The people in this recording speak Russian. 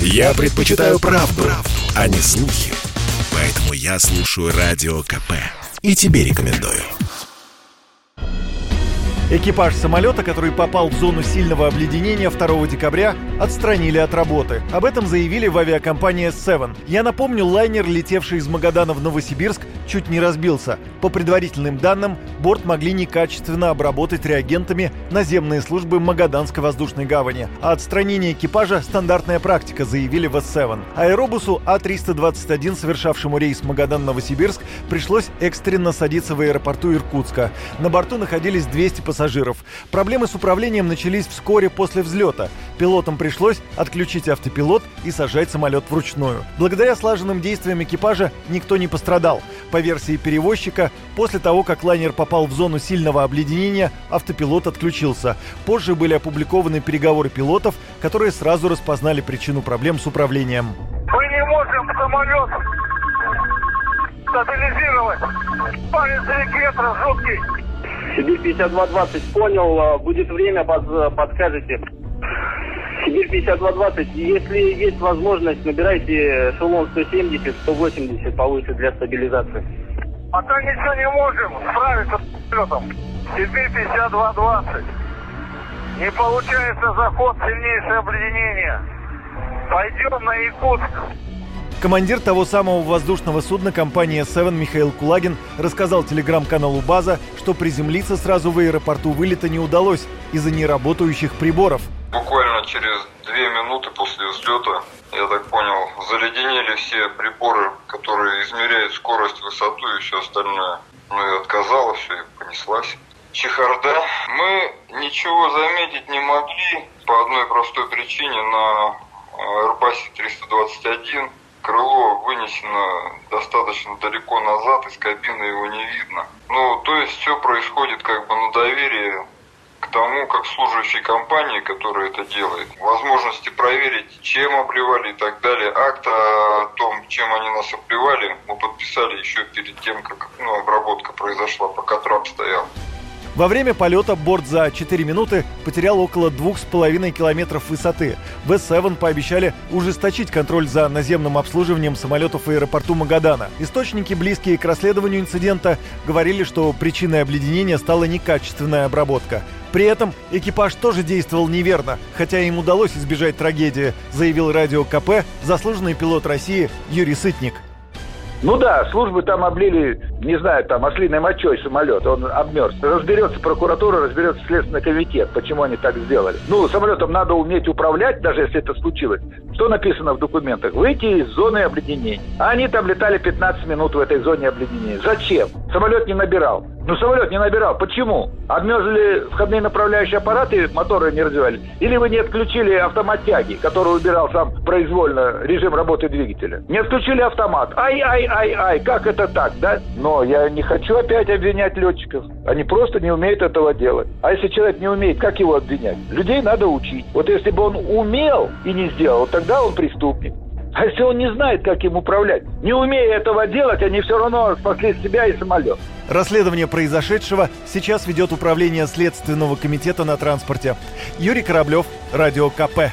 Я предпочитаю правду, правду, а не слухи. Поэтому я слушаю Радио КП. И тебе рекомендую. Экипаж самолета, который попал в зону сильного обледенения 2 декабря, отстранили от работы. Об этом заявили в авиакомпании S7. Я напомню, лайнер, летевший из Магадана в Новосибирск, чуть не разбился. По предварительным данным, борт могли некачественно обработать реагентами наземные службы Магаданской воздушной гавани. А отстранение экипажа – стандартная практика, заявили в S7. Аэробусу А-321, совершавшему рейс Магадан-Новосибирск, пришлось экстренно садиться в аэропорту Иркутска. На борту находились 200 пассажиров. Проблемы с управлением начались вскоре после взлета. Пилотам пришлось отключить автопилот и сажать самолет вручную. Благодаря слаженным действиям экипажа никто не пострадал. По версии перевозчика, после того, как лайнер попал в зону сильного обледенения, автопилот отключился. Позже были опубликованы переговоры пилотов, которые сразу распознали причину проблем с управлением. Мы не можем самолет стабилизировать. Палец ветра жуткий. Сибирь 5220 понял, а, будет время, под, подскажете. Сибирь 5220, если есть возможность, набирайте эшелон 170, 180 повыше для стабилизации. Пока ничего не можем справиться с летом. Сибирь 5220. Не получается заход, сильнейшее обледенение. Пойдем на Якутск. Командир того самого воздушного судна компании Seven Михаил Кулагин рассказал телеграм-каналу «База», что приземлиться сразу в аэропорту вылета не удалось из-за неработающих приборов. Буквально через две минуты после взлета, я так понял, заледенели все приборы, которые измеряют скорость, высоту и все остальное. Ну и отказала все, и понеслась. Чехарда. Мы ничего заметить не могли по одной простой причине на Airbus 321 крыло вынесено достаточно далеко назад, из кабины его не видно. Ну, то есть все происходит как бы на доверии к тому, как служащей компании, которая это делает. Возможности проверить, чем обливали и так далее. Акт о том, чем они нас обливали, мы подписали еще перед тем, как ну, обработка произошла, пока трап стоял. Во время полета борт за 4 минуты потерял около 2,5 километров высоты. В S7 пообещали ужесточить контроль за наземным обслуживанием самолетов в аэропорту Магадана. Источники, близкие к расследованию инцидента, говорили, что причиной обледенения стала некачественная обработка. При этом экипаж тоже действовал неверно, хотя им удалось избежать трагедии, заявил радио КП заслуженный пилот России Юрий Сытник. Ну да, службы там облили, не знаю, там ослиной мочой самолет, он обмерз. Разберется прокуратура, разберется Следственный комитет, почему они так сделали. Ну, самолетом надо уметь управлять, даже если это случилось. Что написано в документах? Выйти из зоны обледенения. А они там летали 15 минут в этой зоне обледенения. Зачем? Самолет не набирал. Ну, самолет не набирал. Почему? Обмерзли входные направляющие аппараты, моторы не развивались? Или вы не отключили автомат тяги, который убирал сам произвольно режим работы двигателя? Не отключили автомат. Ай-ай-ай-ай, как это так, да? Но я не хочу опять обвинять летчиков. Они просто не умеют этого делать. А если человек не умеет, как его обвинять? Людей надо учить. Вот если бы он умел и не сделал, тогда он преступник. А если он не знает, как им управлять, не умея этого делать, они все равно спасли себя и самолет. Расследование произошедшего сейчас ведет Управление Следственного комитета на транспорте. Юрий Кораблев, Радио КП.